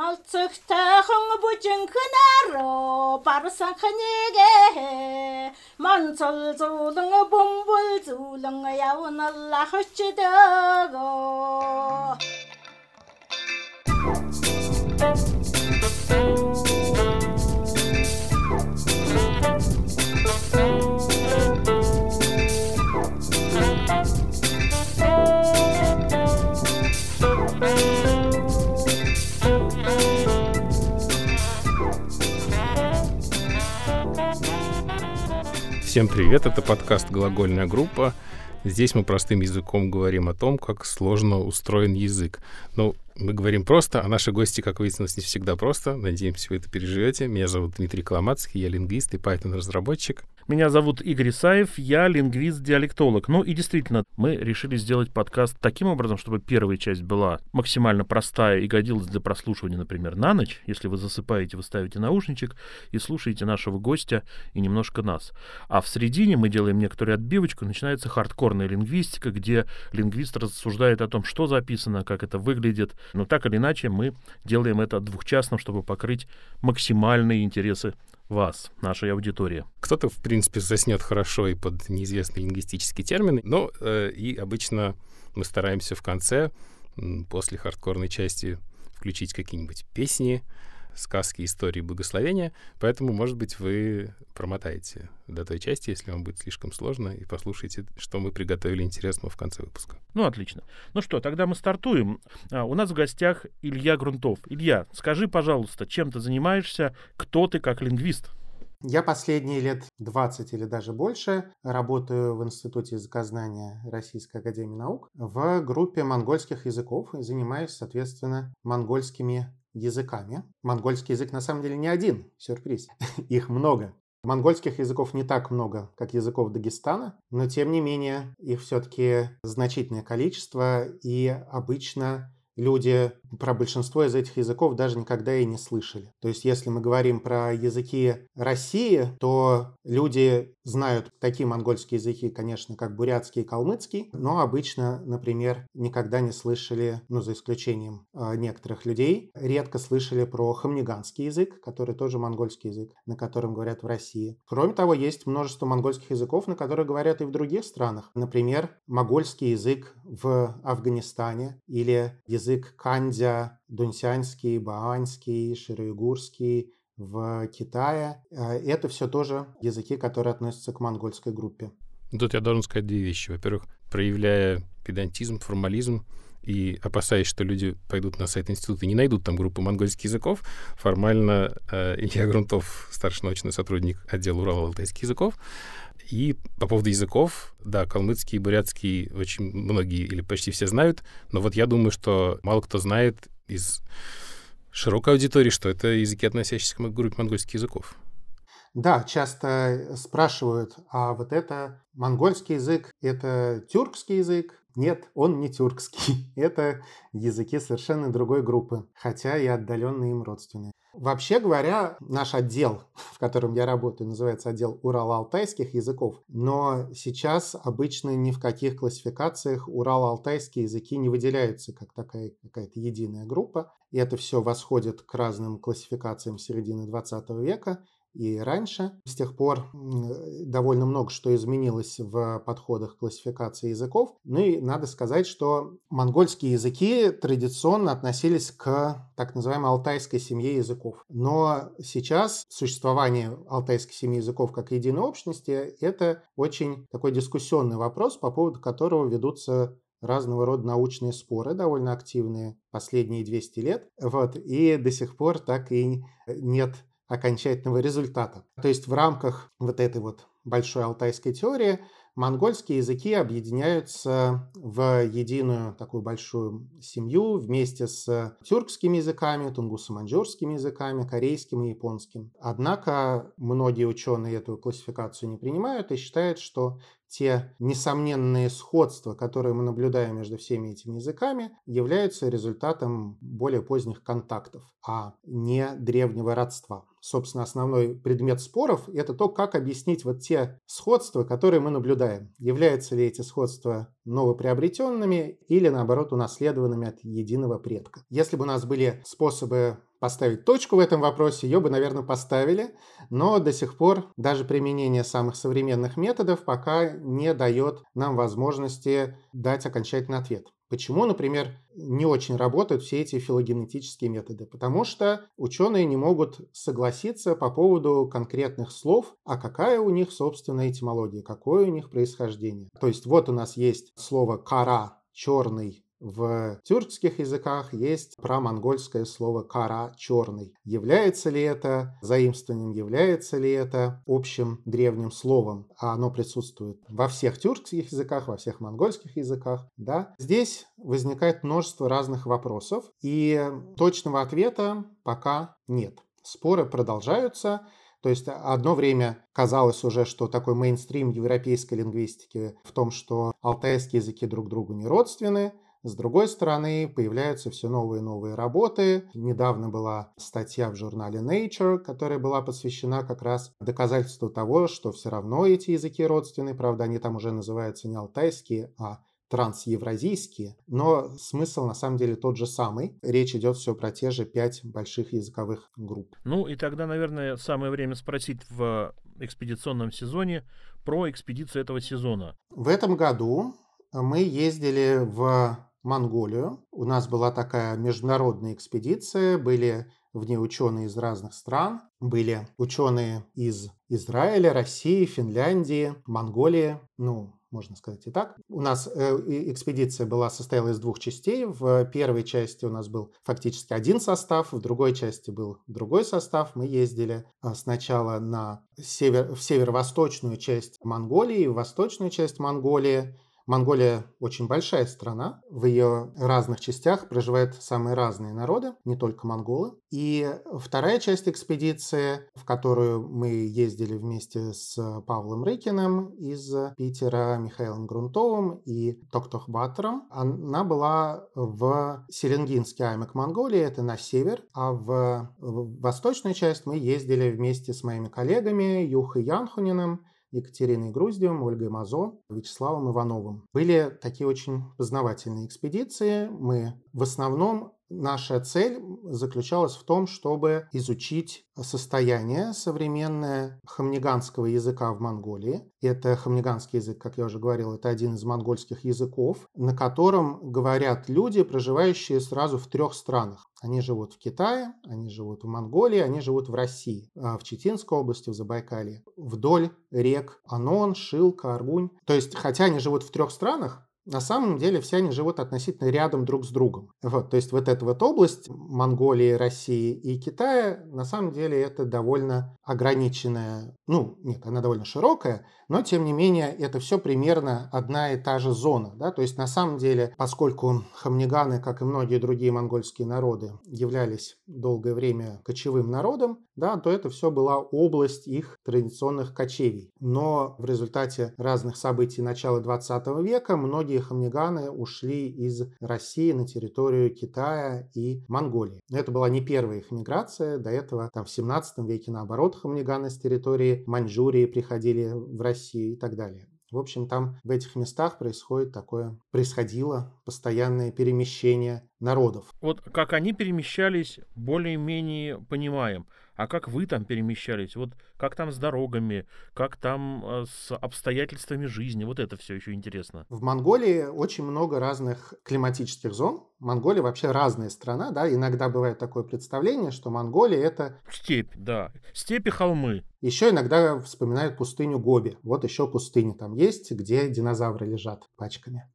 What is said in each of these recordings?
Малцэгтэйхэн бүжинхнээрөө барсан хнийгээ Манцал зулан бөмбөл зулан явналла хөчдөөгөө Thank you. Всем привет, это подкаст «Глагольная группа». Здесь мы простым языком говорим о том, как сложно устроен язык. Ну, мы говорим просто, а наши гости, как выяснилось, не всегда просто. Надеемся, вы это переживете. Меня зовут Дмитрий Коломацкий, я лингвист и Python-разработчик. Меня зовут Игорь Исаев, я лингвист-диалектолог. Ну и действительно, мы решили сделать подкаст таким образом, чтобы первая часть была максимально простая и годилась для прослушивания, например, на ночь. Если вы засыпаете, вы ставите наушничек и слушаете нашего гостя и немножко нас. А в середине мы делаем некоторую отбивочку, начинается хардкорная лингвистика, где лингвист рассуждает о том, что записано, как это выглядит. Но так или иначе мы делаем это двухчастным, чтобы покрыть максимальные интересы вас, нашей аудитории. Кто-то, в принципе, заснет хорошо и под неизвестные лингвистические термины, но э, и обычно мы стараемся в конце, после хардкорной части, включить какие-нибудь песни, сказки, истории, благословения. Поэтому, может быть, вы промотаете до той части, если вам будет слишком сложно, и послушайте, что мы приготовили интересного в конце выпуска. Ну, отлично. Ну что, тогда мы стартуем. А, у нас в гостях Илья Грунтов. Илья, скажи, пожалуйста, чем ты занимаешься, кто ты как лингвист? Я последние лет 20 или даже больше работаю в Институте языкознания Российской Академии Наук в группе монгольских языков и занимаюсь, соответственно, монгольскими языками. Монгольский язык на самом деле не один, сюрприз. Их много. Монгольских языков не так много, как языков Дагестана, но тем не менее их все-таки значительное количество, и обычно люди про большинство из этих языков даже никогда и не слышали. То есть, если мы говорим про языки России, то люди знают такие монгольские языки, конечно, как бурятский и калмыцкий, но обычно, например, никогда не слышали, ну, за исключением э, некоторых людей, редко слышали про хамниганский язык, который тоже монгольский язык, на котором говорят в России. Кроме того, есть множество монгольских языков, на которых говорят и в других странах. Например, могольский язык в Афганистане или язык кандя, дунсянский, баанский, широигурский, в Китае. Э, это все тоже языки, которые относятся к монгольской группе. Тут я должен сказать две вещи. Во-первых, проявляя педантизм, формализм, и опасаясь, что люди пойдут на сайт института и не найдут там группу монгольских языков, формально э, Илья Грунтов, старший научный сотрудник отдела Урал-Алтайских языков. И по поводу языков, да, калмыцкий, бурятский очень многие или почти все знают, но вот я думаю, что мало кто знает из широкой аудитории, что это языки, относящиеся к группе монгольских языков. Да, часто спрашивают, а вот это монгольский язык, это тюркский язык? Нет, он не тюркский. Это языки совершенно другой группы, хотя и отдаленные им родственные. Вообще говоря, наш отдел, в котором я работаю, называется отдел Урал-Алтайских языков, но сейчас обычно ни в каких классификациях Урал-Алтайские языки не выделяются как такая какая-то единая группа. И это все восходит к разным классификациям середины 20 века и раньше. С тех пор довольно много что изменилось в подходах классификации языков. Ну и надо сказать, что монгольские языки традиционно относились к так называемой алтайской семье языков. Но сейчас существование алтайской семьи языков как единой общности – это очень такой дискуссионный вопрос, по поводу которого ведутся разного рода научные споры, довольно активные последние 200 лет. Вот, и до сих пор так и нет окончательного результата. То есть в рамках вот этой вот большой алтайской теории монгольские языки объединяются в единую такую большую семью вместе с тюркскими языками, тунгусо-маньчжурскими языками, корейским и японским. Однако многие ученые эту классификацию не принимают и считают, что те несомненные сходства, которые мы наблюдаем между всеми этими языками, являются результатом более поздних контактов, а не древнего родства. Собственно, основной предмет споров – это то, как объяснить вот те сходства, которые мы наблюдаем. Являются ли эти сходства новоприобретенными или, наоборот, унаследованными от единого предка. Если бы у нас были способы поставить точку в этом вопросе, ее бы, наверное, поставили, но до сих пор даже применение самых современных методов пока не дает нам возможности дать окончательный ответ. Почему, например, не очень работают все эти филогенетические методы? Потому что ученые не могут согласиться по поводу конкретных слов, а какая у них, собственно, этимология, какое у них происхождение. То есть вот у нас есть слово «кара», черный, в тюркских языках есть промонгольское слово «кара» — «черный». Является ли это заимствованием, является ли это общим древним словом? А оно присутствует во всех тюркских языках, во всех монгольских языках. Да? Здесь возникает множество разных вопросов, и точного ответа пока нет. Споры продолжаются, то есть одно время казалось уже, что такой мейнстрим европейской лингвистики в том, что алтайские языки друг другу не родственны, с другой стороны, появляются все новые и новые работы. Недавно была статья в журнале Nature, которая была посвящена как раз доказательству того, что все равно эти языки родственные. Правда, они там уже называются не алтайские, а трансевразийские, но смысл на самом деле тот же самый. Речь идет все про те же пять больших языковых групп. Ну и тогда, наверное, самое время спросить в экспедиционном сезоне про экспедицию этого сезона. В этом году мы ездили в Монголию. У нас была такая международная экспедиция, были в ней ученые из разных стран, были ученые из Израиля, России, Финляндии, Монголии, ну, можно сказать и так. У нас э, экспедиция была состояла из двух частей. В первой части у нас был фактически один состав, в другой части был другой состав. Мы ездили э, сначала на север, в северо-восточную часть Монголии, в восточную часть Монголии, Монголия очень большая страна, в ее разных частях проживают самые разные народы, не только монголы. И вторая часть экспедиции, в которую мы ездили вместе с Павлом Рыкиным из Питера, Михаилом Грунтовым и Токтох Баттером, она была в Селенгинский аймак Монголии, это на север, а в, восточную часть мы ездили вместе с моими коллегами Юхой Янхуниным Екатериной Груздевым, Ольгой Мазо, Вячеславом Ивановым. Были такие очень познавательные экспедиции. Мы в основном Наша цель заключалась в том, чтобы изучить состояние современное хамниганского языка в Монголии. Это хамниганский язык, как я уже говорил, это один из монгольских языков, на котором говорят люди, проживающие сразу в трех странах. Они живут в Китае, они живут в Монголии, они живут в России, а, в Читинской области, в Забайкалье, вдоль рек Анон, Шилка, Аргунь. То есть, хотя они живут в трех странах, на самом деле все они живут относительно рядом друг с другом. Вот, то есть вот эта вот область Монголии, России и Китая, на самом деле это довольно ограниченная, ну нет, она довольно широкая, но тем не менее это все примерно одна и та же зона. Да? То есть на самом деле, поскольку хамниганы, как и многие другие монгольские народы, являлись долгое время кочевым народом, да, то это все была область их традиционных кочевий. Но в результате разных событий начала 20 века многие хамниганы ушли из России на территорию Китая и Монголии. Но это была не первая их миграция. До этого там, в 17 веке, наоборот, хамниганы с территории Маньчжурии приходили в Россию и так далее. В общем, там в этих местах происходит такое, происходило постоянное перемещение народов. Вот как они перемещались, более-менее понимаем. А как вы там перемещались? Вот как там с дорогами, как там э, с обстоятельствами жизни? Вот это все еще интересно. В Монголии очень много разных климатических зон. Монголия вообще разная страна, да. Иногда бывает такое представление, что Монголия это... Степь, да. Степи, холмы. Еще иногда вспоминают пустыню Гоби. Вот еще пустыня там есть, где динозавры лежат пачками.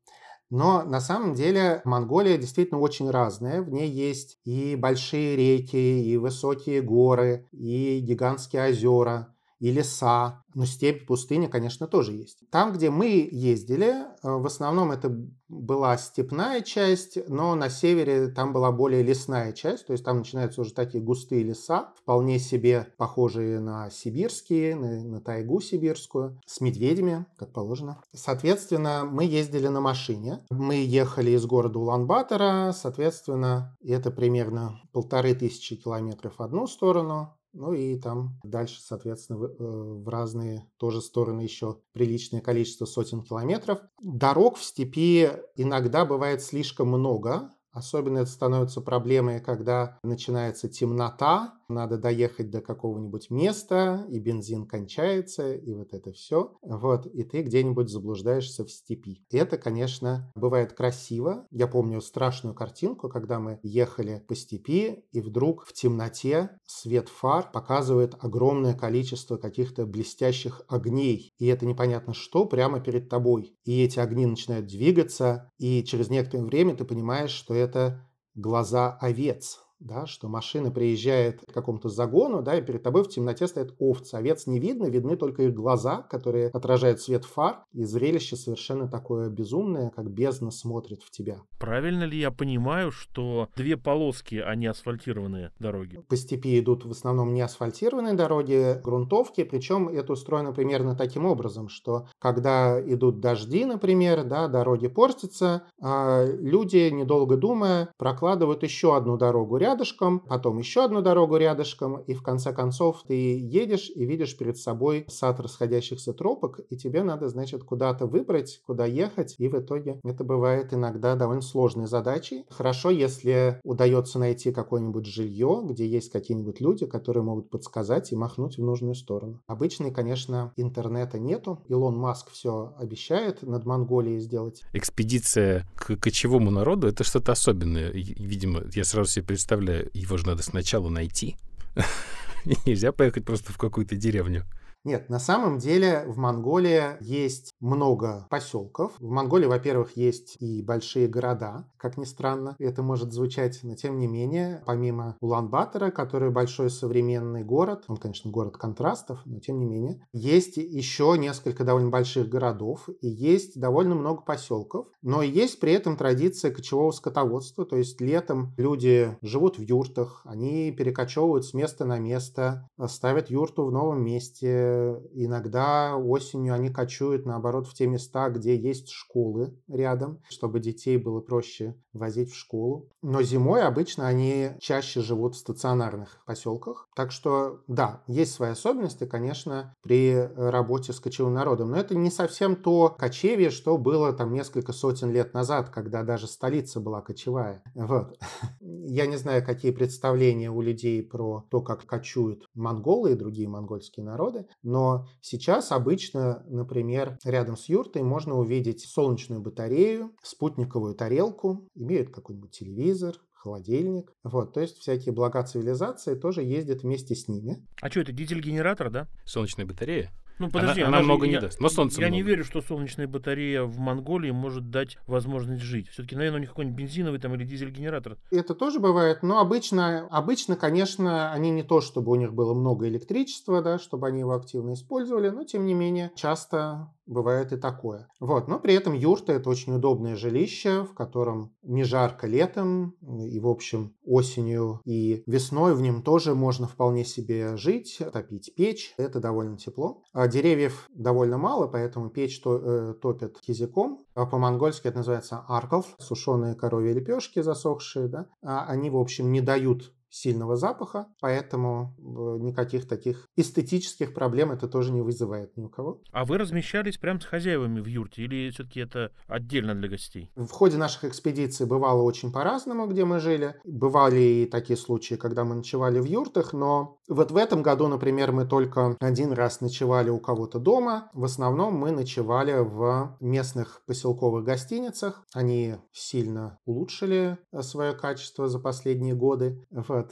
Но на самом деле Монголия действительно очень разная. В ней есть и большие реки, и высокие горы, и гигантские озера, и леса. Но степь, пустыня, конечно, тоже есть. Там, где мы ездили, э, в основном это была степная часть, но на севере там была более лесная часть, то есть там начинаются уже такие густые леса, вполне себе похожие на сибирские, на, на тайгу сибирскую, с медведями, как положено. Соответственно, мы ездили на машине. Мы ехали из города Улан-Батора, соответственно, это примерно полторы тысячи километров в одну сторону, ну и там дальше, соответственно, в, э, в разные тоже стороны еще приличное количество сотен километров. Дорог в степи иногда бывает слишком много, Особенно это становится проблемой, когда начинается темнота, надо доехать до какого-нибудь места, и бензин кончается, и вот это все. Вот, и ты где-нибудь заблуждаешься в степи. Это, конечно, бывает красиво. Я помню страшную картинку, когда мы ехали по степи, и вдруг в темноте свет фар показывает огромное количество каких-то блестящих огней. И это непонятно что прямо перед тобой. И эти огни начинают двигаться, и через некоторое время ты понимаешь, что это глаза овец да, что машина приезжает к какому-то загону, да, и перед тобой в темноте стоят овцы. Овец не видно, видны только их глаза, которые отражают свет фар, и зрелище совершенно такое безумное, как бездна смотрит в тебя. Правильно ли я понимаю, что две полоски, а не асфальтированные дороги? По степи идут в основном не асфальтированные дороги, грунтовки, причем это устроено примерно таким образом, что когда идут дожди, например, да, дороги портятся, а люди, недолго думая, прокладывают еще одну дорогу рядышком, потом еще одну дорогу рядышком, и в конце концов ты едешь и видишь перед собой сад расходящихся тропок, и тебе надо, значит, куда-то выбрать, куда ехать, и в итоге это бывает иногда довольно сложной задачей. Хорошо, если удается найти какое-нибудь жилье, где есть какие-нибудь люди, которые могут подсказать и махнуть в нужную сторону. Обычно, конечно, интернета нету. Илон Маск все обещает над Монголией сделать. Экспедиция к кочевому народу — это что-то особенное. Видимо, я сразу себе представляю, представляю, его же надо сначала найти. Нельзя поехать просто в какую-то деревню. Нет, на самом деле в Монголии есть много поселков. В Монголии, во-первых, есть и большие города, как ни странно, это может звучать, но тем не менее, помимо Улан-Батора, который большой современный город, он, конечно, город контрастов, но тем не менее, есть еще несколько довольно больших городов и есть довольно много поселков, но есть при этом традиция кочевого скотоводства, то есть летом люди живут в юртах, они перекочевывают с места на место, ставят юрту в новом месте, иногда осенью они кочуют, наоборот, в те места, где есть школы рядом, чтобы детей было проще возить в школу. Но зимой обычно они чаще живут в стационарных поселках. Так что, да, есть свои особенности, конечно, при работе с кочевым народом. Но это не совсем то кочевье, что было там несколько сотен лет назад, когда даже столица была кочевая. Вот. Я не знаю, какие представления у людей про то, как кочуют монголы и другие монгольские народы, но сейчас обычно, например, рядом с юртой можно увидеть солнечную батарею, спутниковую тарелку, имеют какой-нибудь телевизор, холодильник. Вот, то есть всякие блага цивилизации тоже ездят вместе с ними. А что, это дизель-генератор, да? Солнечная батарея? Ну, подожди, она, она, она же- много не я- даст, но солнца Я много. не верю, что солнечная батарея в Монголии может дать возможность жить. Все-таки, наверное, у них какой-нибудь бензиновый там или дизель-генератор. Это тоже бывает, но обычно, обычно, конечно, они не то, чтобы у них было много электричества, да, чтобы они его активно использовали, но тем не менее часто бывает и такое. Вот, но при этом юрта это очень удобное жилище, в котором не жарко летом и, в общем, осенью и весной в нем тоже можно вполне себе жить, топить печь, это довольно тепло. А деревьев довольно мало, поэтому печь то- э, топят кизиком, а по-монгольски это называется арков, сушеные коровьи лепешки засохшие, да, А они, в общем, не дают сильного запаха, поэтому э, никаких таких эстетических проблем это тоже не вызывает ни у кого. А вы размещались прям с хозяевами в юрте? Или все-таки это отдельно для гостей? В ходе наших экспедиций бывало очень по-разному, где мы жили. Бывали и такие случаи, когда мы ночевали в юртах, но вот в этом году, например, мы только один раз ночевали у кого-то дома. В основном мы ночевали в местных поселковых гостиницах. Они сильно улучшили э, свое качество за последние годы.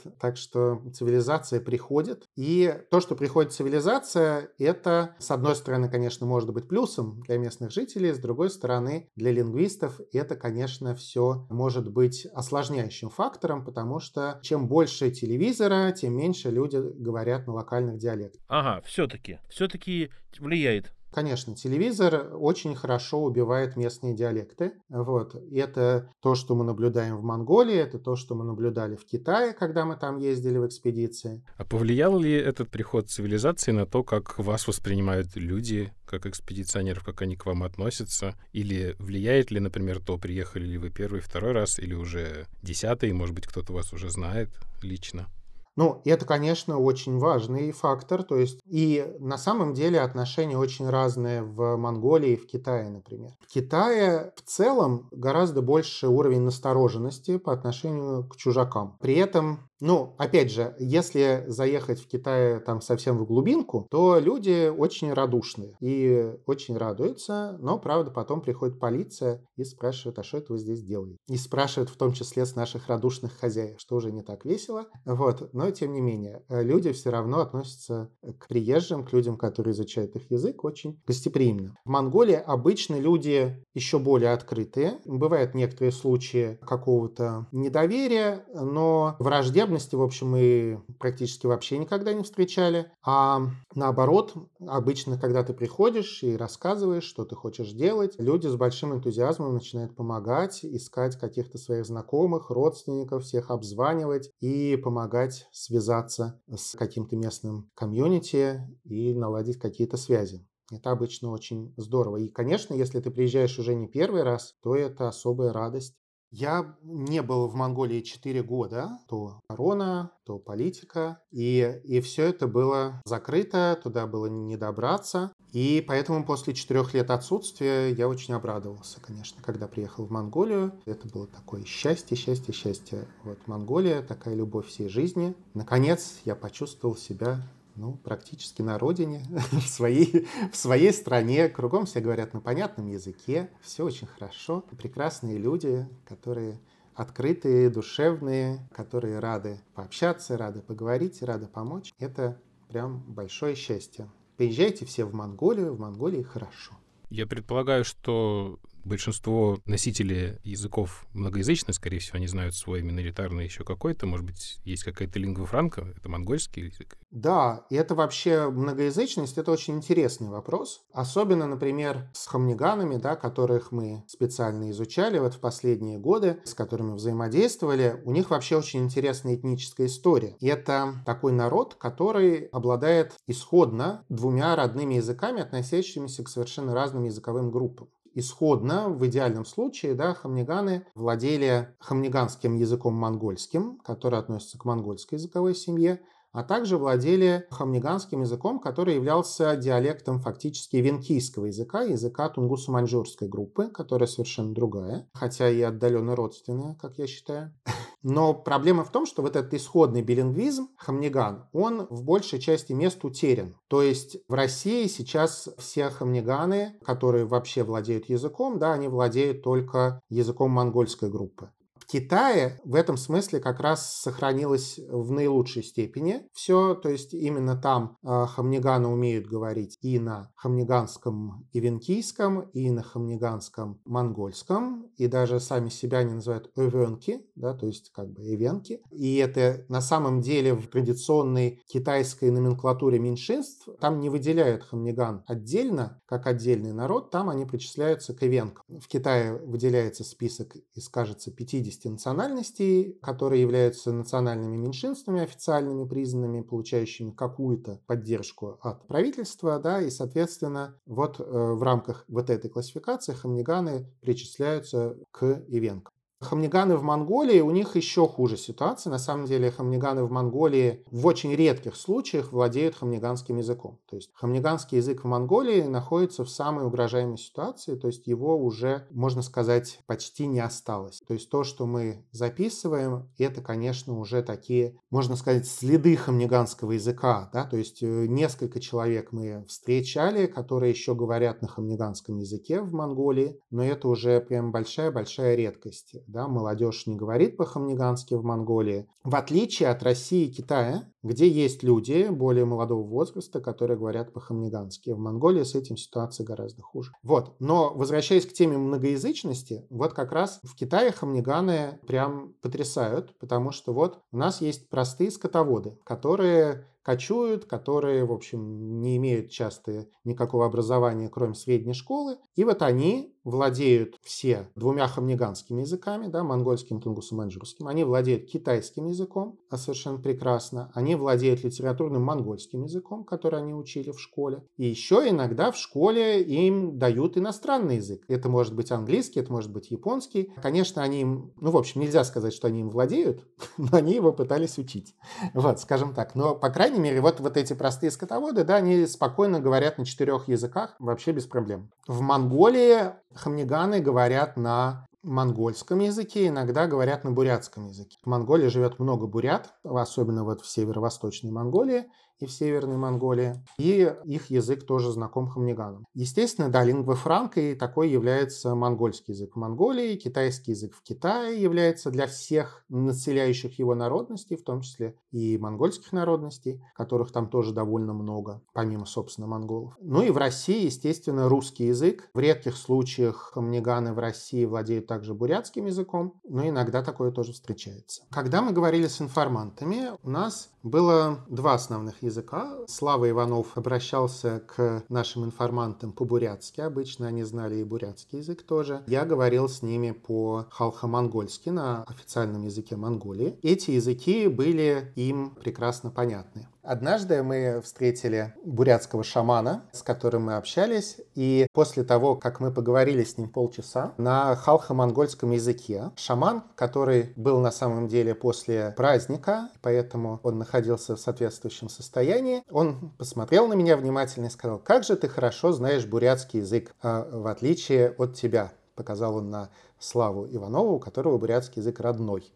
Вот. Так что цивилизация приходит. И то, что приходит цивилизация, это, с одной стороны, конечно, может быть плюсом для местных жителей, с другой стороны, для лингвистов это, конечно, все может быть осложняющим фактором, потому что чем больше телевизора, тем меньше люди говорят на локальных диалектах. Ага, все-таки. Все-таки влияет. Конечно, телевизор очень хорошо убивает местные диалекты. Вот. Это то, что мы наблюдаем в Монголии, это то, что мы наблюдали в Китае, когда мы там ездили в экспедиции. А повлиял ли этот приход цивилизации на то, как вас воспринимают люди, как экспедиционеров, как они к вам относятся? Или влияет ли, например, то, приехали ли вы первый, второй раз, или уже десятый, может быть, кто-то вас уже знает лично? Ну, это, конечно, очень важный фактор. То есть, и на самом деле отношения очень разные в Монголии и в Китае, например. В Китае в целом гораздо больше уровень настороженности по отношению к чужакам. При этом ну, опять же, если заехать в Китай там совсем в глубинку, то люди очень радушные и очень радуются, но, правда, потом приходит полиция и спрашивает, а что это вы здесь делаете? И спрашивают в том числе с наших радушных хозяев, что уже не так весело. Вот, но тем не менее, люди все равно относятся к приезжим, к людям, которые изучают их язык, очень гостеприимно. В Монголии обычно люди еще более открытые. Бывают некоторые случаи какого-то недоверия, но враждебности враждебности, в общем, мы практически вообще никогда не встречали. А наоборот, обычно, когда ты приходишь и рассказываешь, что ты хочешь делать, люди с большим энтузиазмом начинают помогать, искать каких-то своих знакомых, родственников, всех обзванивать и помогать связаться с каким-то местным комьюнити и наладить какие-то связи. Это обычно очень здорово. И, конечно, если ты приезжаешь уже не первый раз, то это особая радость. Я не был в Монголии 4 года. То корона, то политика. И, и все это было закрыто, туда было не добраться. И поэтому после четырех лет отсутствия я очень обрадовался, конечно, когда приехал в Монголию. Это было такое счастье, счастье, счастье. Вот Монголия, такая любовь всей жизни. Наконец я почувствовал себя ну, практически на родине, в своей, в своей стране. Кругом все говорят на понятном языке, все очень хорошо. Прекрасные люди, которые открытые, душевные, которые рады пообщаться, рады поговорить, рады помочь. Это прям большое счастье. Приезжайте все в Монголию, в Монголии хорошо. Я предполагаю, что большинство носителей языков многоязычны, скорее всего, они знают свой миноритарный еще какой-то, может быть, есть какая-то лингва франка, это монгольский язык. Да, и это вообще многоязычность, это очень интересный вопрос. Особенно, например, с хамниганами, да, которых мы специально изучали вот в последние годы, с которыми взаимодействовали, у них вообще очень интересная этническая история. И это такой народ, который обладает исходно двумя родными языками, относящимися к совершенно разным языковым группам исходно, в идеальном случае, да, хамниганы владели хамниганским языком монгольским, который относится к монгольской языковой семье, а также владели хамниганским языком, который являлся диалектом фактически венкийского языка, языка тунгусо-маньчжурской группы, которая совершенно другая, хотя и отдаленно родственная, как я считаю. Но проблема в том, что вот этот исходный билингвизм, хамниган, он в большей части мест утерян. То есть в России сейчас все хамниганы, которые вообще владеют языком, да, они владеют только языком монгольской группы. В Китае в этом смысле как раз сохранилось в наилучшей степени все, то есть именно там э, хамниганы умеют говорить и на хамниганском ивенкийском, и на хамниганском монгольском, и даже сами себя они называют эвенки, да, то есть как бы эвенки. И это на самом деле в традиционной китайской номенклатуре меньшинств там не выделяют хамниган отдельно, как отдельный народ, там они причисляются к эвенкам. В Китае выделяется список из, кажется, 50 50 национальностей, которые являются национальными меньшинствами, официальными признанными, получающими какую-то поддержку от правительства, да, и, соответственно, вот э, в рамках вот этой классификации хамниганы причисляются к ивенкам. Хамниганы в Монголии, у них еще хуже ситуация. На самом деле хамниганы в Монголии в очень редких случаях владеют хамниганским языком. То есть хамниганский язык в Монголии находится в самой угрожаемой ситуации, то есть его уже, можно сказать, почти не осталось. То есть то, что мы записываем, это, конечно, уже такие, можно сказать, следы хамниганского языка. Да? То есть э, несколько человек мы встречали, которые еще говорят на хамниганском языке в Монголии, но это уже прям большая-большая редкость да, молодежь не говорит по-хамнигански в Монголии. В отличие от России и Китая, где есть люди более молодого возраста, которые говорят по-хамнигански. В Монголии с этим ситуация гораздо хуже. Вот. Но возвращаясь к теме многоязычности, вот как раз в Китае хамниганы прям потрясают, потому что вот у нас есть простые скотоводы, которые кочуют, которые, в общем, не имеют часто никакого образования, кроме средней школы. И вот они владеют все двумя хамниганскими языками, да, монгольским, тунгусо-маньчжурским. Они владеют китайским языком а совершенно прекрасно. Они владеют литературным монгольским языком, который они учили в школе. И еще иногда в школе им дают иностранный язык. Это может быть английский, это может быть японский. Конечно, они им, ну, в общем, нельзя сказать, что они им владеют, но они его пытались учить. Вот, скажем так. Но, по крайней мере, вот, вот эти простые скотоводы, да, они спокойно говорят на четырех языках вообще без проблем. В Монголии хамниганы говорят на монгольском языке, иногда говорят на бурятском языке. В Монголии живет много бурят, особенно вот в северо-восточной Монголии и в Северной Монголии. И их язык тоже знаком хамниганам. Естественно, да, лингва франка и такой является монгольский язык в Монголии, китайский язык в Китае является для всех населяющих его народностей, в том числе и монгольских народностей, которых там тоже довольно много, помимо, собственно, монголов. Ну и в России, естественно, русский язык. В редких случаях хамниганы в России владеют также бурятским языком, но иногда такое тоже встречается. Когда мы говорили с информантами, у нас было два основных языка. Слава Иванов обращался к нашим информантам по-бурятски. Обычно они знали и бурятский язык тоже. Я говорил с ними по халхо-монгольски на официальном языке Монголии. Эти языки были им прекрасно понятны. Однажды мы встретили бурятского шамана, с которым мы общались, и после того, как мы поговорили с ним полчаса на халхо-монгольском языке, шаман, который был на самом деле после праздника, поэтому он находился в соответствующем состоянии, он посмотрел на меня внимательно и сказал, как же ты хорошо знаешь бурятский язык, а, в отличие от тебя, показал он на Славу Иванову, у которого бурятский язык родной.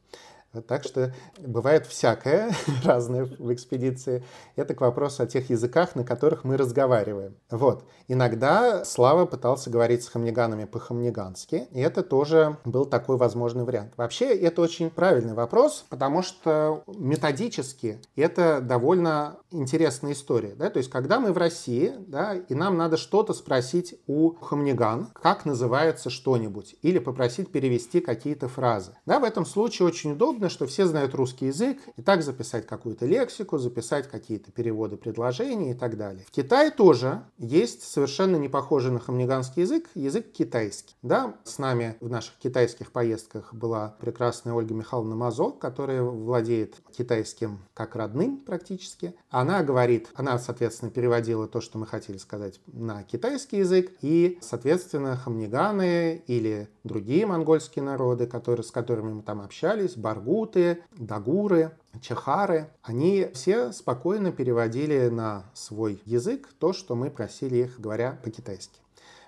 Так что бывает всякое разное в экспедиции. Это к вопросу о тех языках, на которых мы разговариваем. Вот. Иногда Слава пытался говорить с хамниганами по-хамнигански, и это тоже был такой возможный вариант. Вообще, это очень правильный вопрос, потому что методически это довольно интересная история. Да? То есть, когда мы в России, да, и нам надо что-то спросить у хамниган, как называется что-нибудь, или попросить перевести какие-то фразы. Да, в этом случае очень удобно удобно, что все знают русский язык, и так записать какую-то лексику, записать какие-то переводы предложений и так далее. В Китае тоже есть совершенно не похожий на хамниганский язык, язык китайский. Да, с нами в наших китайских поездках была прекрасная Ольга Михайловна Мазо, которая владеет китайским как родным практически. Она говорит, она, соответственно, переводила то, что мы хотели сказать на китайский язык, и, соответственно, хамниганы или другие монгольские народы, которые, с которыми мы там общались, баргуты, дагуры, чехары, они все спокойно переводили на свой язык то, что мы просили их, говоря по-китайски.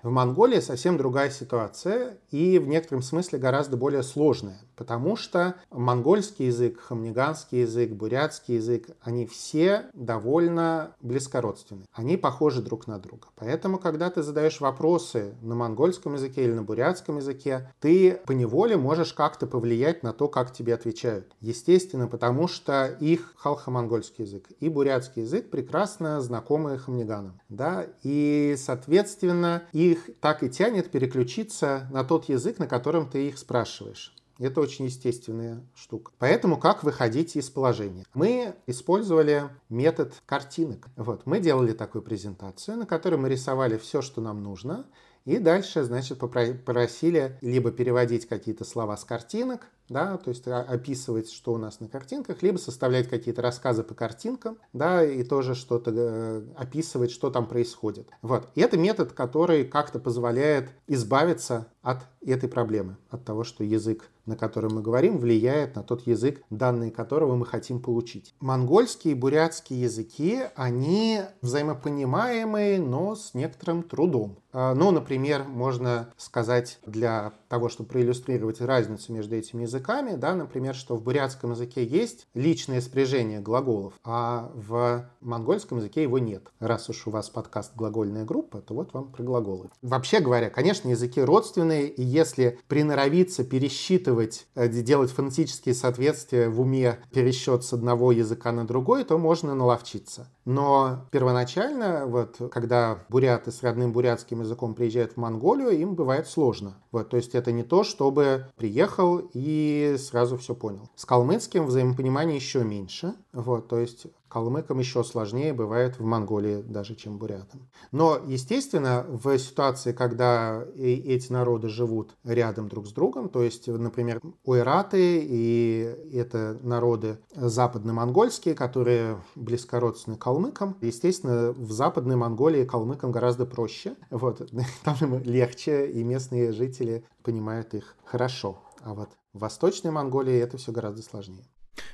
В Монголии совсем другая ситуация и в некотором смысле гораздо более сложная, потому что монгольский язык, хамниганский язык, бурятский язык, они все довольно близкородственны. Они похожи друг на друга. Поэтому, когда ты задаешь вопросы на монгольском языке или на бурятском языке, ты поневоле можешь как-то повлиять на то, как тебе отвечают. Естественно, потому что их халхо-монгольский язык и бурятский язык прекрасно знакомы хамниганам. Да? И, соответственно, их так и тянет переключиться на тот язык, на котором ты их спрашиваешь. Это очень естественная штука. Поэтому как выходить из положения? Мы использовали метод картинок. Вот, мы делали такую презентацию, на которой мы рисовали все, что нам нужно, и дальше, значит, попросили либо переводить какие-то слова с картинок, да, то есть описывать, что у нас на картинках, либо составлять какие-то рассказы по картинкам, да, и тоже что-то э, описывать, что там происходит. Вот. И это метод, который как-то позволяет избавиться от этой проблемы, от того, что язык, на котором мы говорим, влияет на тот язык, данные которого мы хотим получить. Монгольские и бурятские языки, они взаимопонимаемые, но с некоторым трудом. А, ну, например, можно сказать для того, чтобы проиллюстрировать разницу между этими языками, да, например, что в бурятском языке есть личное спряжение глаголов, а в монгольском языке его нет. Раз уж у вас подкаст «Глагольная группа», то вот вам про глаголы. Вообще говоря, конечно, языки родственные, и если приноровиться пересчитывать, э, делать фонетические соответствия в уме, пересчет с одного языка на другой, то можно наловчиться. Но первоначально, вот, когда буряты с родным бурятским языком приезжают в Монголию, им бывает сложно. Вот, то есть это не то, чтобы приехал и сразу все понял. С калмыцким взаимопонимание еще меньше. Вот, то есть Калмыкам еще сложнее бывает в Монголии даже, чем бурятам. Но, естественно, в ситуации, когда эти народы живут рядом друг с другом, то есть, например, уйраты и это народы западно-монгольские, которые близкородственны калмыкам, естественно, в западной Монголии калмыкам гораздо проще. Вот, там им легче, и местные жители понимают их хорошо. А вот в Восточной Монголии это все гораздо сложнее.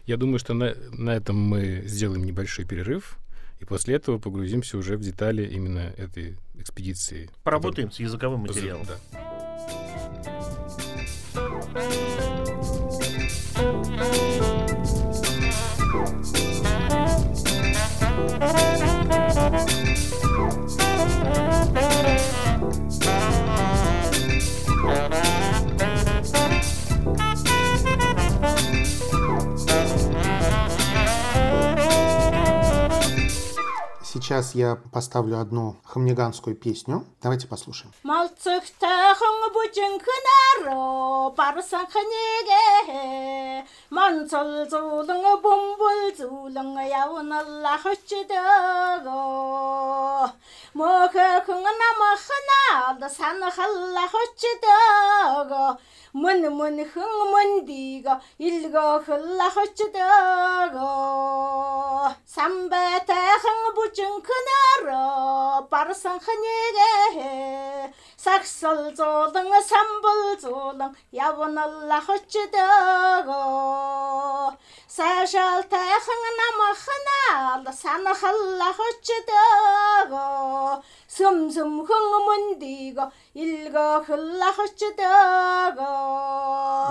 Я думаю, что на, на этом мы сделаем небольшой перерыв, и после этого погрузимся уже в детали именно этой экспедиции. Поработаем с языковым материалом. Да. Сейчас я поставлю одну хамниганскую песню. Давайте послушаем. онцол зуулан бөмбөл зүүлэн явнала хочдөгөө мөхөн намхна алда санахалла хочдөгөө мөн мөн хэн мөндийг илгөөхлла хочдөгөө самбатахан бүжинхнөрөө барсанхнэгэ сагсал зуулан самбал зуулан явнала хочдөгөө سجل تخن نمخنا سنخ الله حجدو سمزم خن مندیگو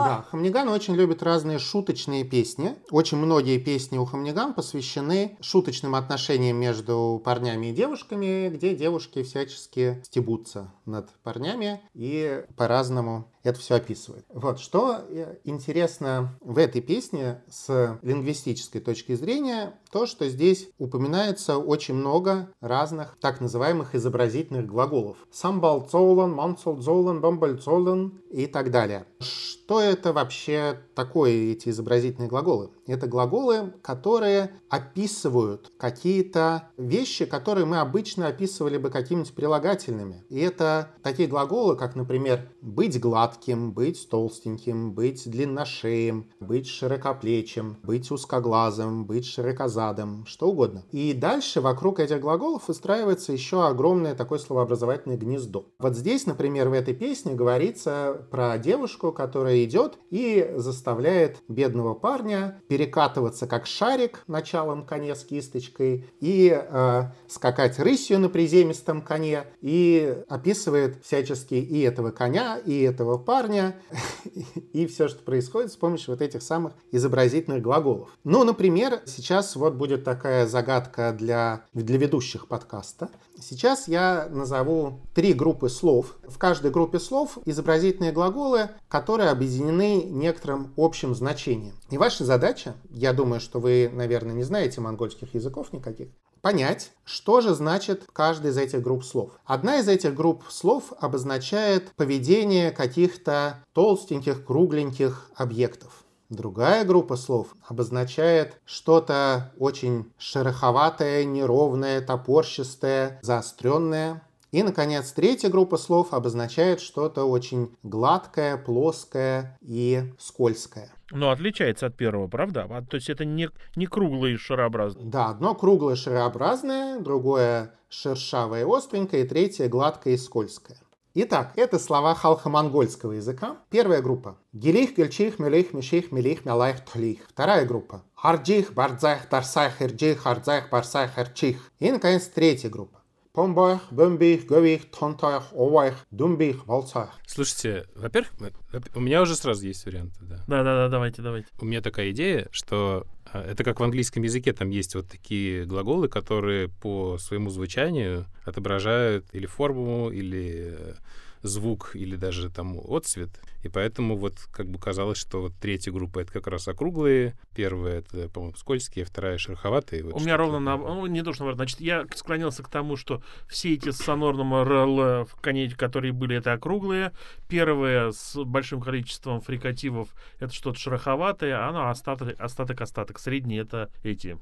Да, Хамниган очень любит разные шуточные песни. Очень многие песни у Хамниган посвящены шуточным отношениям между парнями и девушками, где девушки всячески стебутся над парнями и по-разному это все описывает. Вот, что э, интересно в этой песне с лингвистической точки зрения, то, что здесь упоминается очень много разных так называемых изобразительных глаголов. Самбалцолан, мансолцолан, бамбальцолан и так далее. Что это вообще такое, эти изобразительные глаголы? Это глаголы, которые описывают какие-то вещи, которые мы обычно описывали бы какими-нибудь прилагательными. И это такие глаголы, как, например, быть гладким, быть толстеньким, быть длинношеем, быть широкоплечим, быть узкоглазым, быть широкозадым, что угодно. И дальше вокруг этих глаголов выстраивается еще огромное такое словообразовательное гнездо. Вот здесь, например, в этой песне говорится про девушку, которая идет и заставляет бедного парня перекатываться как шарик началом коне с кисточкой и э, скакать рысью на приземистом коне и описывает всячески и этого коня, и этого парня, и все, что происходит с помощью вот этих самых изобразительных глаголов. Ну, например, сейчас вот будет такая загадка для, для ведущих подкаста. Сейчас я назову три группы слов. В каждой группе слов изобразительные глаголы, которые объединены некоторым общим значением. И ваша задача, я думаю, что вы, наверное, не знаете монгольских языков никаких, понять, что же значит каждая из этих групп слов. Одна из этих групп слов обозначает поведение каких-то толстеньких, кругленьких объектов. Другая группа слов обозначает что-то очень шероховатое, неровное, топорщистое, заостренное. И, наконец, третья группа слов обозначает что-то очень гладкое, плоское и скользкое. Но отличается от первого, правда? А, то есть это не, не круглое и шарообразное. Да, одно круглое шарообразное, другое шершавое и остренькое, и третье гладкое и скользкое. Итак, это слова халхо-монгольского языка. Первая группа. Гелих, гельчих, мелих, меших, мелих, мялайх, тлих. Вторая группа. Арджих, бардзайх, тарсайх, ирджих, арджайх, барсайх, арчих. И, наконец, третья группа. Помбах, бомбих, гових, тонтах, овайх, думбих, волцах. Слушайте, во-первых, у меня уже сразу есть варианты, да. Да-да-да, давайте, давайте. У меня такая идея, что это как в английском языке, там есть вот такие глаголы, которые по своему звучанию отображают или форму, или э, звук или даже там отцвет. И поэтому вот как бы казалось, что вот третья группа это как раз округлые, первая это, по-моему, скользкие, вторая шероховатые. Вот У меня ровно на... Ну, не то, что значит, я склонился к тому, что все эти с сонорным РЛ в коне, которые были, это округлые. Первая с большим количеством фрикативов это что-то шероховатое, а ну, остаток, остаток, остаток. Средний это эти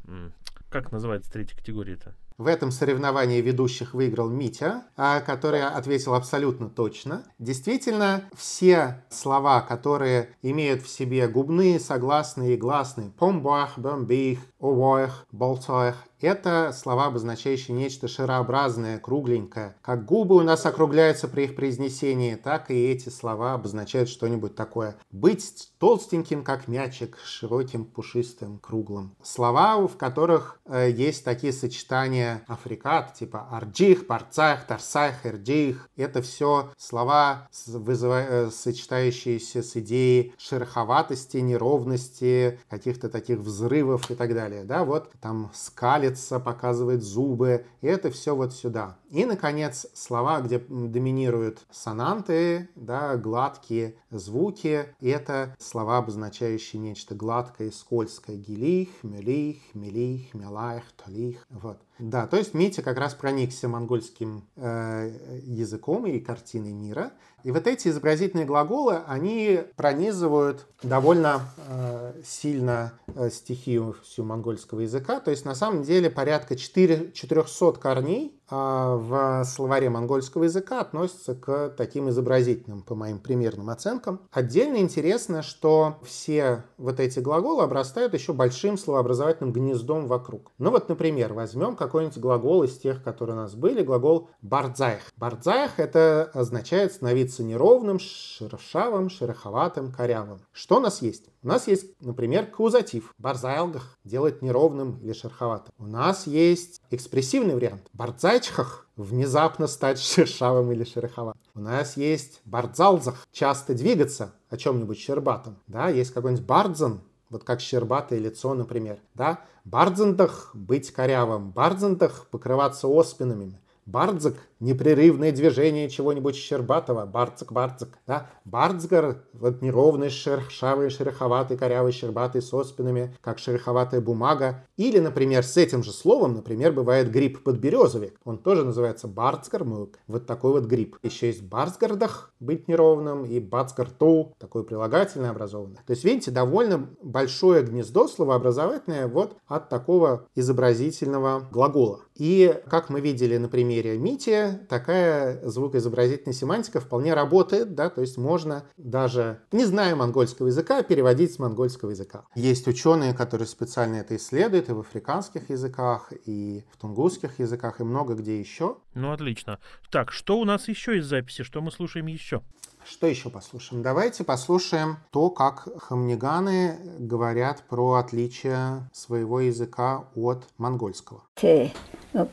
Как называется третья категория-то? В этом соревновании ведущих выиграл Митя, а, который ответил абсолютно точно. Действительно, все слова, которые имеют в себе губные, согласные и гласные, помбах, бомбих, овоих, болтоих, это слова, обозначающие нечто шарообразное, кругленькое. Как губы у нас округляются при их произнесении, так и эти слова обозначают что-нибудь такое. Быть толстеньким, как мячик, широким, пушистым, круглым. Слова, в которых э, есть такие сочетания африкат, типа арджих, парцах, тарсах, эрджих. Это все слова, вызыва... Э, сочетающиеся с идеей шероховатости, неровности, каких-то таких взрывов и так далее. Да, вот там скалит улыбается, показывает зубы. И это все вот сюда. И, наконец, слова, где доминируют сонанты, да, гладкие звуки. Это слова, обозначающие нечто гладкое скользкое. Гилих, мелих, мелих, мелайх, толих. Вот. Да, то есть Митя как раз проникся монгольским э, языком и картиной мира. И вот эти изобразительные глаголы, они пронизывают довольно э, сильно э, стихию всю монгольского языка. То есть на самом деле порядка 4, 400 корней в словаре монгольского языка относятся к таким изобразительным, по моим примерным оценкам. Отдельно интересно, что все вот эти глаголы обрастают еще большим словообразовательным гнездом вокруг. Ну вот, например, возьмем какой-нибудь глагол из тех, которые у нас были, глагол бардзаях. Бардзаях это означает становиться неровным, шершавым, шероховатым, корявым. Что у нас есть? У нас есть, например, каузатив. Барзайлгах делать неровным или шероховатым. У нас есть экспрессивный вариант. Барзайчхах внезапно стать шершавым или шероховатым. У нас есть бардзалзах часто двигаться о чем-нибудь щербатом. Да, есть какой-нибудь бардзан, вот как щербатое лицо, например. Да, бардзандах быть корявым, бардзандах покрываться оспинами, Бардзак – непрерывное движение чего-нибудь щербатого. Бардзак, бардзак. Да? Бардзгар – вот неровный, шершавый, шероховатый, корявый, щербатый, с оспинами, как шероховатая бумага. Или, например, с этим же словом, например, бывает гриб подберезовик. Он тоже называется бардзгармук. Вот такой вот гриб. Еще есть бардзгардах – быть неровным, и бацгарту – такое прилагательное образованное. То есть, видите, довольно большое гнездо словообразовательное вот от такого изобразительного глагола. И, как мы видели на примере Мити, такая звукоизобразительная семантика вполне работает, да, то есть можно даже, не зная монгольского языка, переводить с монгольского языка. Есть ученые, которые специально это исследуют и в африканских языках, и в тунгусских языках, и много где еще. Ну, отлично. Так, что у нас еще из записи? Что мы слушаем еще? Что еще послушаем? Давайте послушаем то, как хамниганы говорят про отличие своего языка от монгольского. Те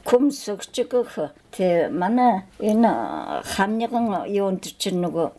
kumsuk chikuk te mana ina хамниган юун тичнуго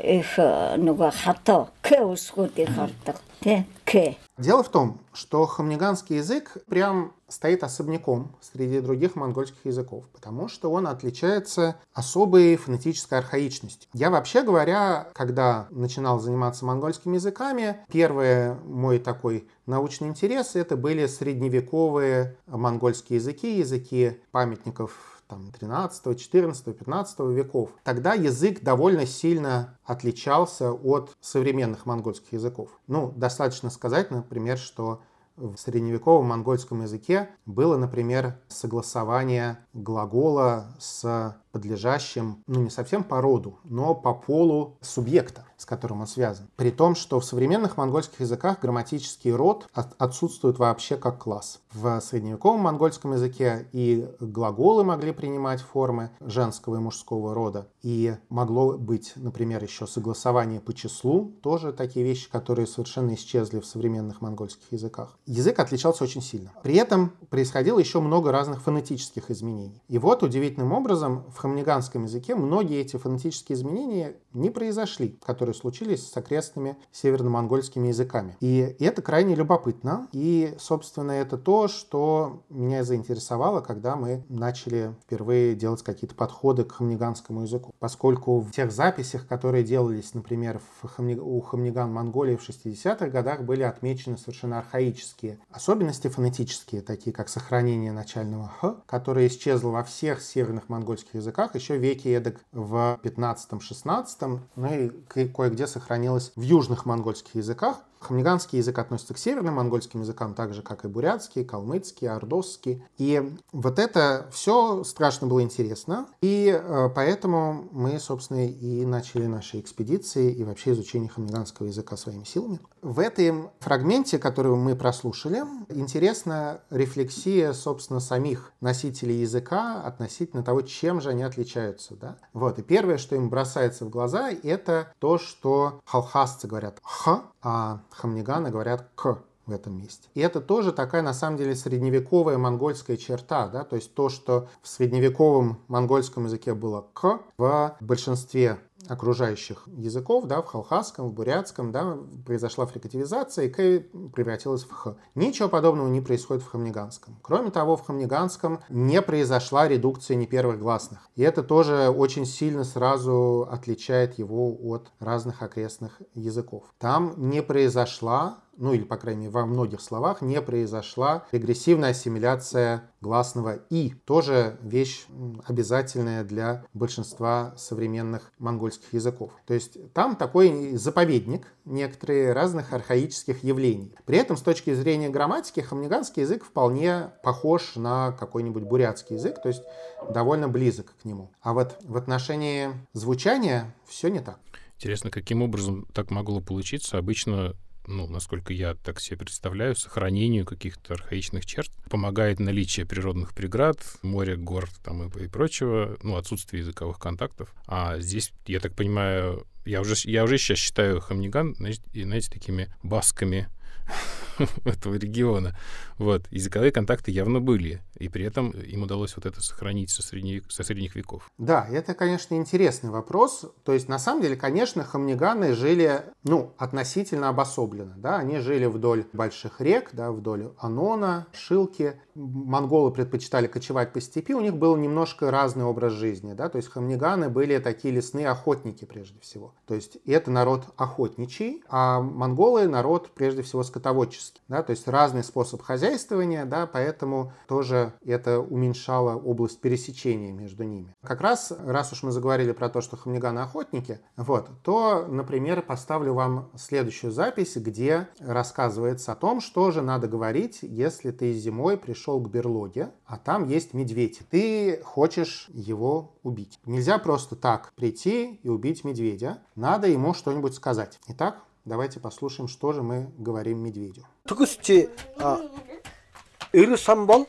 их нуго хато к усгоди хартак те к Дело в том, что хамниганский язык прям стоит особняком среди других монгольских языков, потому что он отличается особой фонетической архаичностью. Я вообще говоря, когда начинал заниматься монгольскими языками, первый мой такой научный интерес это были средневековые монгольские языки, языки памятников там, 13, 14, 15 веков. Тогда язык довольно сильно отличался от современных монгольских языков. Ну, достаточно сказать, например, что в средневековом монгольском языке было, например, согласование глагола с подлежащим, ну не совсем по роду, но по полу субъекта, с которым он связан. При том, что в современных монгольских языках грамматический род отсутствует вообще как класс. В средневековом монгольском языке и глаголы могли принимать формы женского и мужского рода. И могло быть, например, еще согласование по числу, тоже такие вещи, которые совершенно исчезли в современных монгольских языках. Язык отличался очень сильно. При этом происходило еще много разных фонетических изменений. И вот удивительным образом в хамниганском языке многие эти фонетические изменения не произошли, которые случились с окрестными северно-монгольскими языками. И это крайне любопытно. И, собственно, это то, что меня заинтересовало, когда мы начали впервые делать какие-то подходы к хамниганскому языку. Поскольку в тех записях, которые делались, например, в Хамни... у хамниган Монголии в 60-х годах, были отмечены совершенно архаические особенности фонетические, такие как сохранение начального «х», которое исчезло во всех северных монгольских языках, еще веки эдак в 15-16, ну и кое-где сохранилось в южных монгольских языках. Хамниганский язык относится к северным монгольским языкам, так же, как и бурятский, калмыцкий, ордосский. И вот это все страшно было интересно. И э, поэтому мы, собственно, и начали наши экспедиции и вообще изучение хамниганского языка своими силами. В этом фрагменте, который мы прослушали, интересна рефлексия, собственно, самих носителей языка относительно того, чем же они отличаются. Да? Вот. И первое, что им бросается в глаза, это то, что халхасцы говорят «х», а хамниганы говорят «к» в этом месте. И это тоже такая, на самом деле, средневековая монгольская черта, да, то есть то, что в средневековом монгольском языке было «к», в большинстве окружающих языков, да, в халхасском, в бурятском, да, произошла фрикативизация, и «к» превратилась в «х». Ничего подобного не происходит в хамниганском. Кроме того, в хамниганском не произошла редукция не первых гласных. И это тоже очень сильно сразу отличает его от разных окрестных языков. Там не произошла ну или, по крайней мере, во многих словах не произошла регрессивная ассимиляция гласного «и». Тоже вещь обязательная для большинства современных монгольских языков. То есть там такой заповедник некоторые разных архаических явлений. При этом с точки зрения грамматики хамниганский язык вполне похож на какой-нибудь бурятский язык, то есть довольно близок к нему. А вот в отношении звучания все не так. Интересно, каким образом так могло получиться? Обычно ну, насколько я так себе представляю, сохранению каких-то архаичных черт. Помогает наличие природных преград, моря, гор там и, и прочего, ну, отсутствие языковых контактов. А здесь, я так понимаю, я уже, я уже сейчас считаю Хамниган, знаете, знаете такими басками этого региона. Вот. Языковые контакты явно были, и при этом им удалось вот это сохранить со, средних, со средних веков. Да, это, конечно, интересный вопрос. То есть, на самом деле, конечно, хамниганы жили, ну, относительно обособленно, да, они жили вдоль больших рек, да, вдоль Анона, Шилки. Монголы предпочитали кочевать по степи, у них был немножко разный образ жизни, да, то есть хамниганы были такие лесные охотники прежде всего. То есть, это народ охотничий, а монголы народ прежде всего скотоводческий, да, то есть разный способ хозяйствования, да, поэтому тоже это уменьшало область пересечения между ними. Как раз, раз уж мы заговорили про то, что хамниганы охотники, вот, то, например, поставлю вам следующую запись, где рассказывается о том, что же надо говорить, если ты зимой пришел к берлоге, а там есть медведь. Ты хочешь его убить. Нельзя просто так прийти и убить медведя. Надо ему что-нибудь сказать. Итак, Давайте послушаем, что же мы говорим медведю. Төгсчи эр сан бол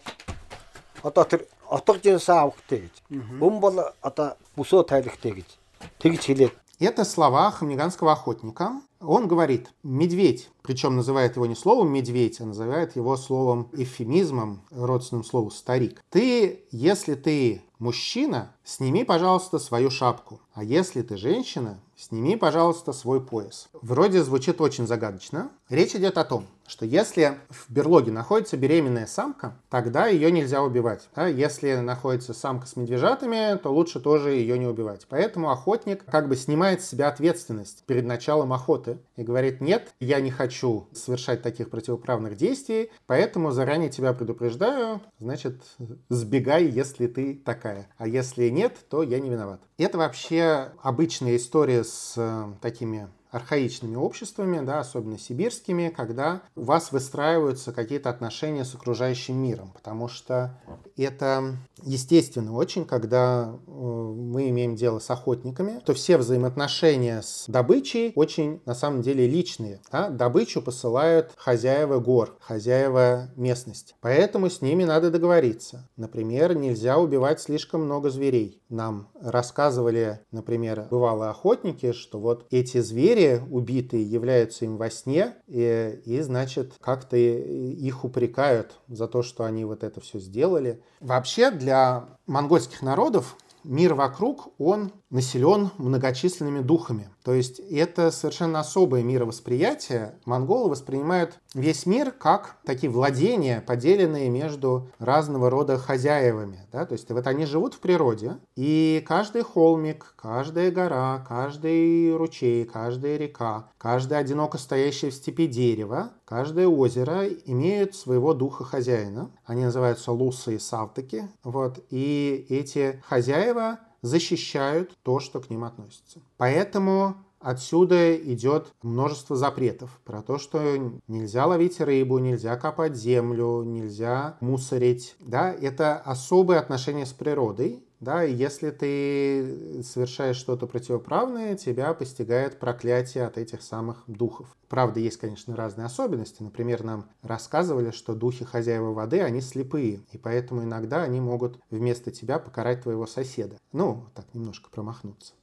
тэр отго жинсэн авахтэй гэж. Бөм бол одоо бүсөө тайлахтэй гэж. Тэгж хэлээд Это слова хамниганского охотника. Он говорит «медведь», причем называет его не словом «медведь», а называет его словом эвфемизмом, родственным слову «старик». Ты, если ты мужчина, сними, пожалуйста, свою шапку. А если ты женщина, сними, пожалуйста, свой пояс. Вроде звучит очень загадочно. Речь идет о том, что если в берлоге находится беременная самка, тогда ее нельзя убивать. А если находится самка с медвежатами, то лучше тоже ее не убивать. Поэтому охотник как бы снимает с себя ответственность перед началом охоты и говорит, нет, я не хочу совершать таких противоправных действий, поэтому заранее тебя предупреждаю, значит, сбегай, если ты такая. А если нет, то я не виноват. Это вообще обычная история с э, такими архаичными обществами, да, особенно сибирскими, когда у вас выстраиваются какие-то отношения с окружающим миром, потому что это естественно очень, когда э, мы имеем дело с охотниками, то все взаимоотношения с добычей очень на самом деле личные. Да? Добычу посылают хозяева гор, хозяева местности. Поэтому с ними надо договориться. Например, нельзя убивать слишком много зверей. Нам рассказывали, например, бывалые охотники, что вот эти звери убитые являются им во сне, и, и значит, как-то их упрекают за то, что они вот это все сделали. Вообще для монгольских народов мир вокруг, он населен многочисленными духами. То есть это совершенно особое мировосприятие. Монголы воспринимают весь мир как такие владения, поделенные между разного рода хозяевами. Да? То есть вот они живут в природе, и каждый холмик, каждая гора, каждый ручей, каждая река, каждое одиноко стоящее в степи дерево, каждое озеро имеют своего духа хозяина. Они называются лусы и савтаки. Вот. И эти хозяева защищают то, что к ним относится. Поэтому отсюда идет множество запретов про то, что нельзя ловить рыбу, нельзя копать землю, нельзя мусорить. Да, это особые отношения с природой, да, и если ты совершаешь что-то противоправное, тебя постигает проклятие от этих самых духов. Правда, есть, конечно, разные особенности. Например, нам рассказывали, что духи хозяева воды, они слепые, и поэтому иногда они могут вместо тебя покарать твоего соседа. Ну, так немножко промахнуться,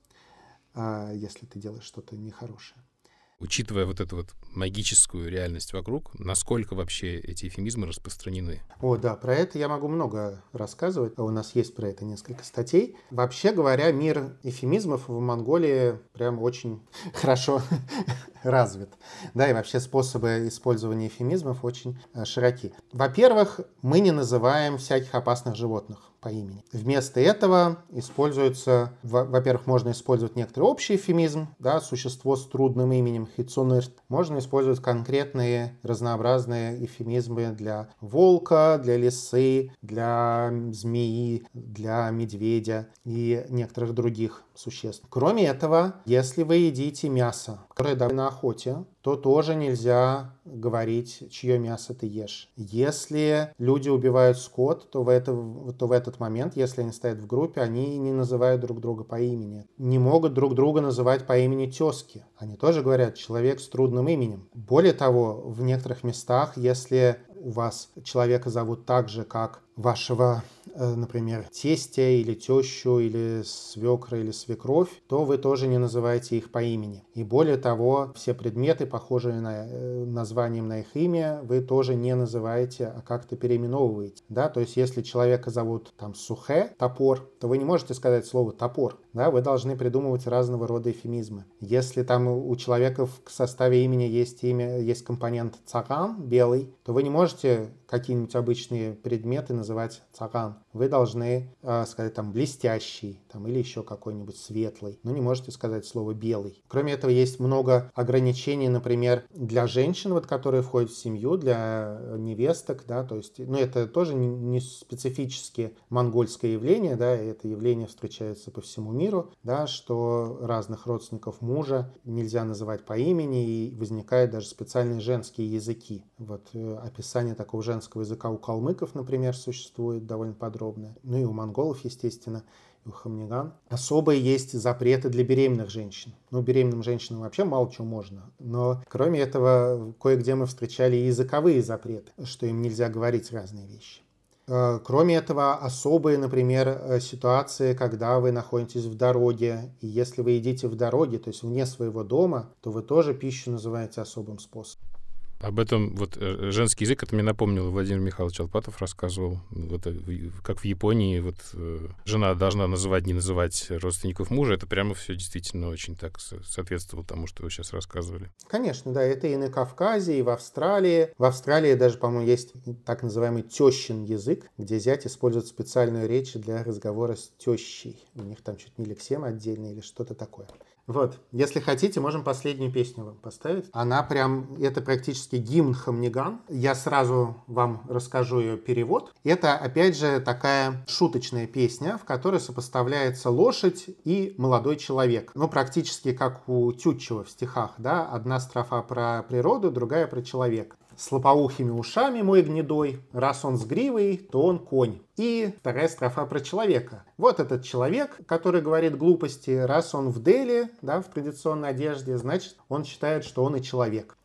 а, если ты делаешь что-то нехорошее учитывая вот эту вот магическую реальность вокруг, насколько вообще эти эфемизмы распространены? О, да, про это я могу много рассказывать. У нас есть про это несколько статей. Вообще говоря, мир эфемизмов в Монголии прям очень хорошо развит. Да, и вообще способы использования эфемизмов очень э, широки. Во-первых, мы не называем всяких опасных животных по имени. Вместо этого используется, во-первых, можно использовать некоторый общий эфемизм, да, существо с трудным именем хитсунырт. Можно использовать конкретные разнообразные эфемизмы для волка, для лисы, для змеи, для медведя и некоторых других существ. Кроме этого, если вы едите мясо, которое дали на охоте, то тоже нельзя говорить, чье мясо ты ешь. Если люди убивают скот, то в, это, то в этот момент, если они стоят в группе, они не называют друг друга по имени. Не могут друг друга называть по имени тески. Они тоже говорят «человек с трудным именем». Более того, в некоторых местах, если у вас человека зовут так же, как вашего, э, например, тестя или тещу, или свекра, или свекровь, то вы тоже не называете их по имени. И более того, все предметы, похожие на э, названием на их имя, вы тоже не называете, а как-то переименовываете. Да? То есть, если человека зовут там Сухе, топор, то вы не можете сказать слово топор. Да? Вы должны придумывать разного рода эфемизмы. Если там у человека в составе имени есть имя, есть компонент цаган, белый, то вы не можете какие-нибудь обычные предметы называть цаган. Вы должны э, сказать там блестящий там, или еще какой-нибудь светлый, но не можете сказать слово белый. Кроме этого, есть много ограничений, например, для женщин, вот, которые входят в семью, для невесток, да, то есть, ну, это тоже не, специфически монгольское явление, да, это явление встречается по всему миру, да, что разных родственников мужа нельзя называть по имени, и возникают даже специальные женские языки. Вот э, описание такого женского языка у калмыков, например, существует довольно подробное. Ну и у монголов, естественно, и у хамниган. Особые есть запреты для беременных женщин. Ну, беременным женщинам вообще мало чего можно. Но кроме этого, кое-где мы встречали языковые запреты, что им нельзя говорить разные вещи. Э, кроме этого, особые, например, э, ситуации, когда вы находитесь в дороге, и если вы едите в дороге, то есть вне своего дома, то вы тоже пищу называете особым способом. Об этом вот э, женский язык, это мне напомнил Владимир Михайлович Алпатов рассказывал, вот, э, как в Японии вот э, жена должна называть, не называть родственников мужа, это прямо все действительно очень так соответствовало тому, что вы сейчас рассказывали. Конечно, да, это и на Кавказе, и в Австралии. В Австралии даже, по-моему, есть так называемый тещин язык, где зять использует специальную речь для разговора с тещей. У них там чуть не лексема отдельная или что-то такое. Вот, если хотите, можем последнюю песню вам поставить. Она прям, это практически гимн Хамниган. Я сразу вам расскажу ее перевод. Это, опять же, такая шуточная песня, в которой сопоставляется лошадь и молодой человек. Ну, практически как у Тютчева в стихах, да, одна строфа про природу, другая про человека с лопоухими ушами мой гнедой, раз он с гривой, то он конь. И вторая строфа про человека. Вот этот человек, который говорит глупости, раз он в Дели, да, в традиционной одежде, значит, он считает, что он и человек.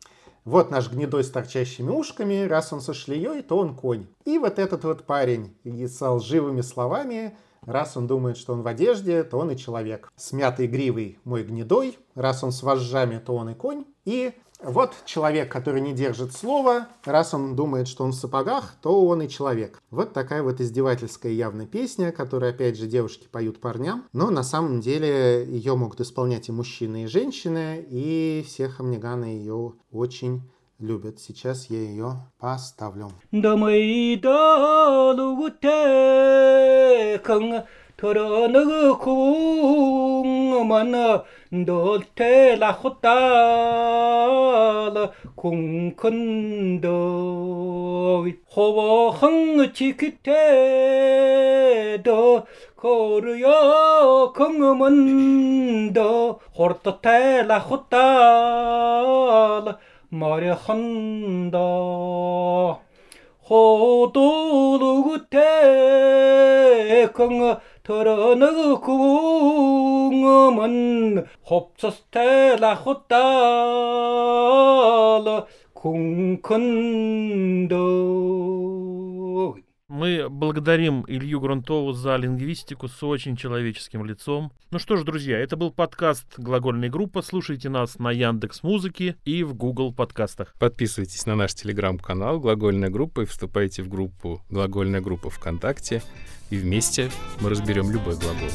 Вот наш гнедой с торчащими ушками, раз он со шлеей, то он конь. И вот этот вот парень и с лживыми словами, раз он думает, что он в одежде, то он и человек. Смятый гривый мой гнедой, раз он с вожжами, то он и конь. И вот человек, который не держит слова, раз он думает, что он в сапогах, то он и человек. Вот такая вот издевательская явная песня, которую, опять же, девушки поют парням, но на самом деле ее могут исполнять и мужчины, и женщины, и все хамниганы ее очень любят. Сейчас я ее поставлю. 털어넣고 만나 놀테라 호따라 공큰도 호보흥 지키테도 거르여 공음은도 호르테라 호따라 머리헌도 호도르구테 공어 컹 더러너궁어먼 홉서스텔라 호따라 쿵컨더 Мы благодарим Илью Грунтову за лингвистику с очень человеческим лицом. Ну что ж, друзья, это был подкаст «Глагольная группа». Слушайте нас на Яндекс Музыке и в Google подкастах. Подписывайтесь на наш телеграм-канал «Глагольная группа» и вступайте в группу «Глагольная группа ВКонтакте». И вместе мы разберем любой глагол.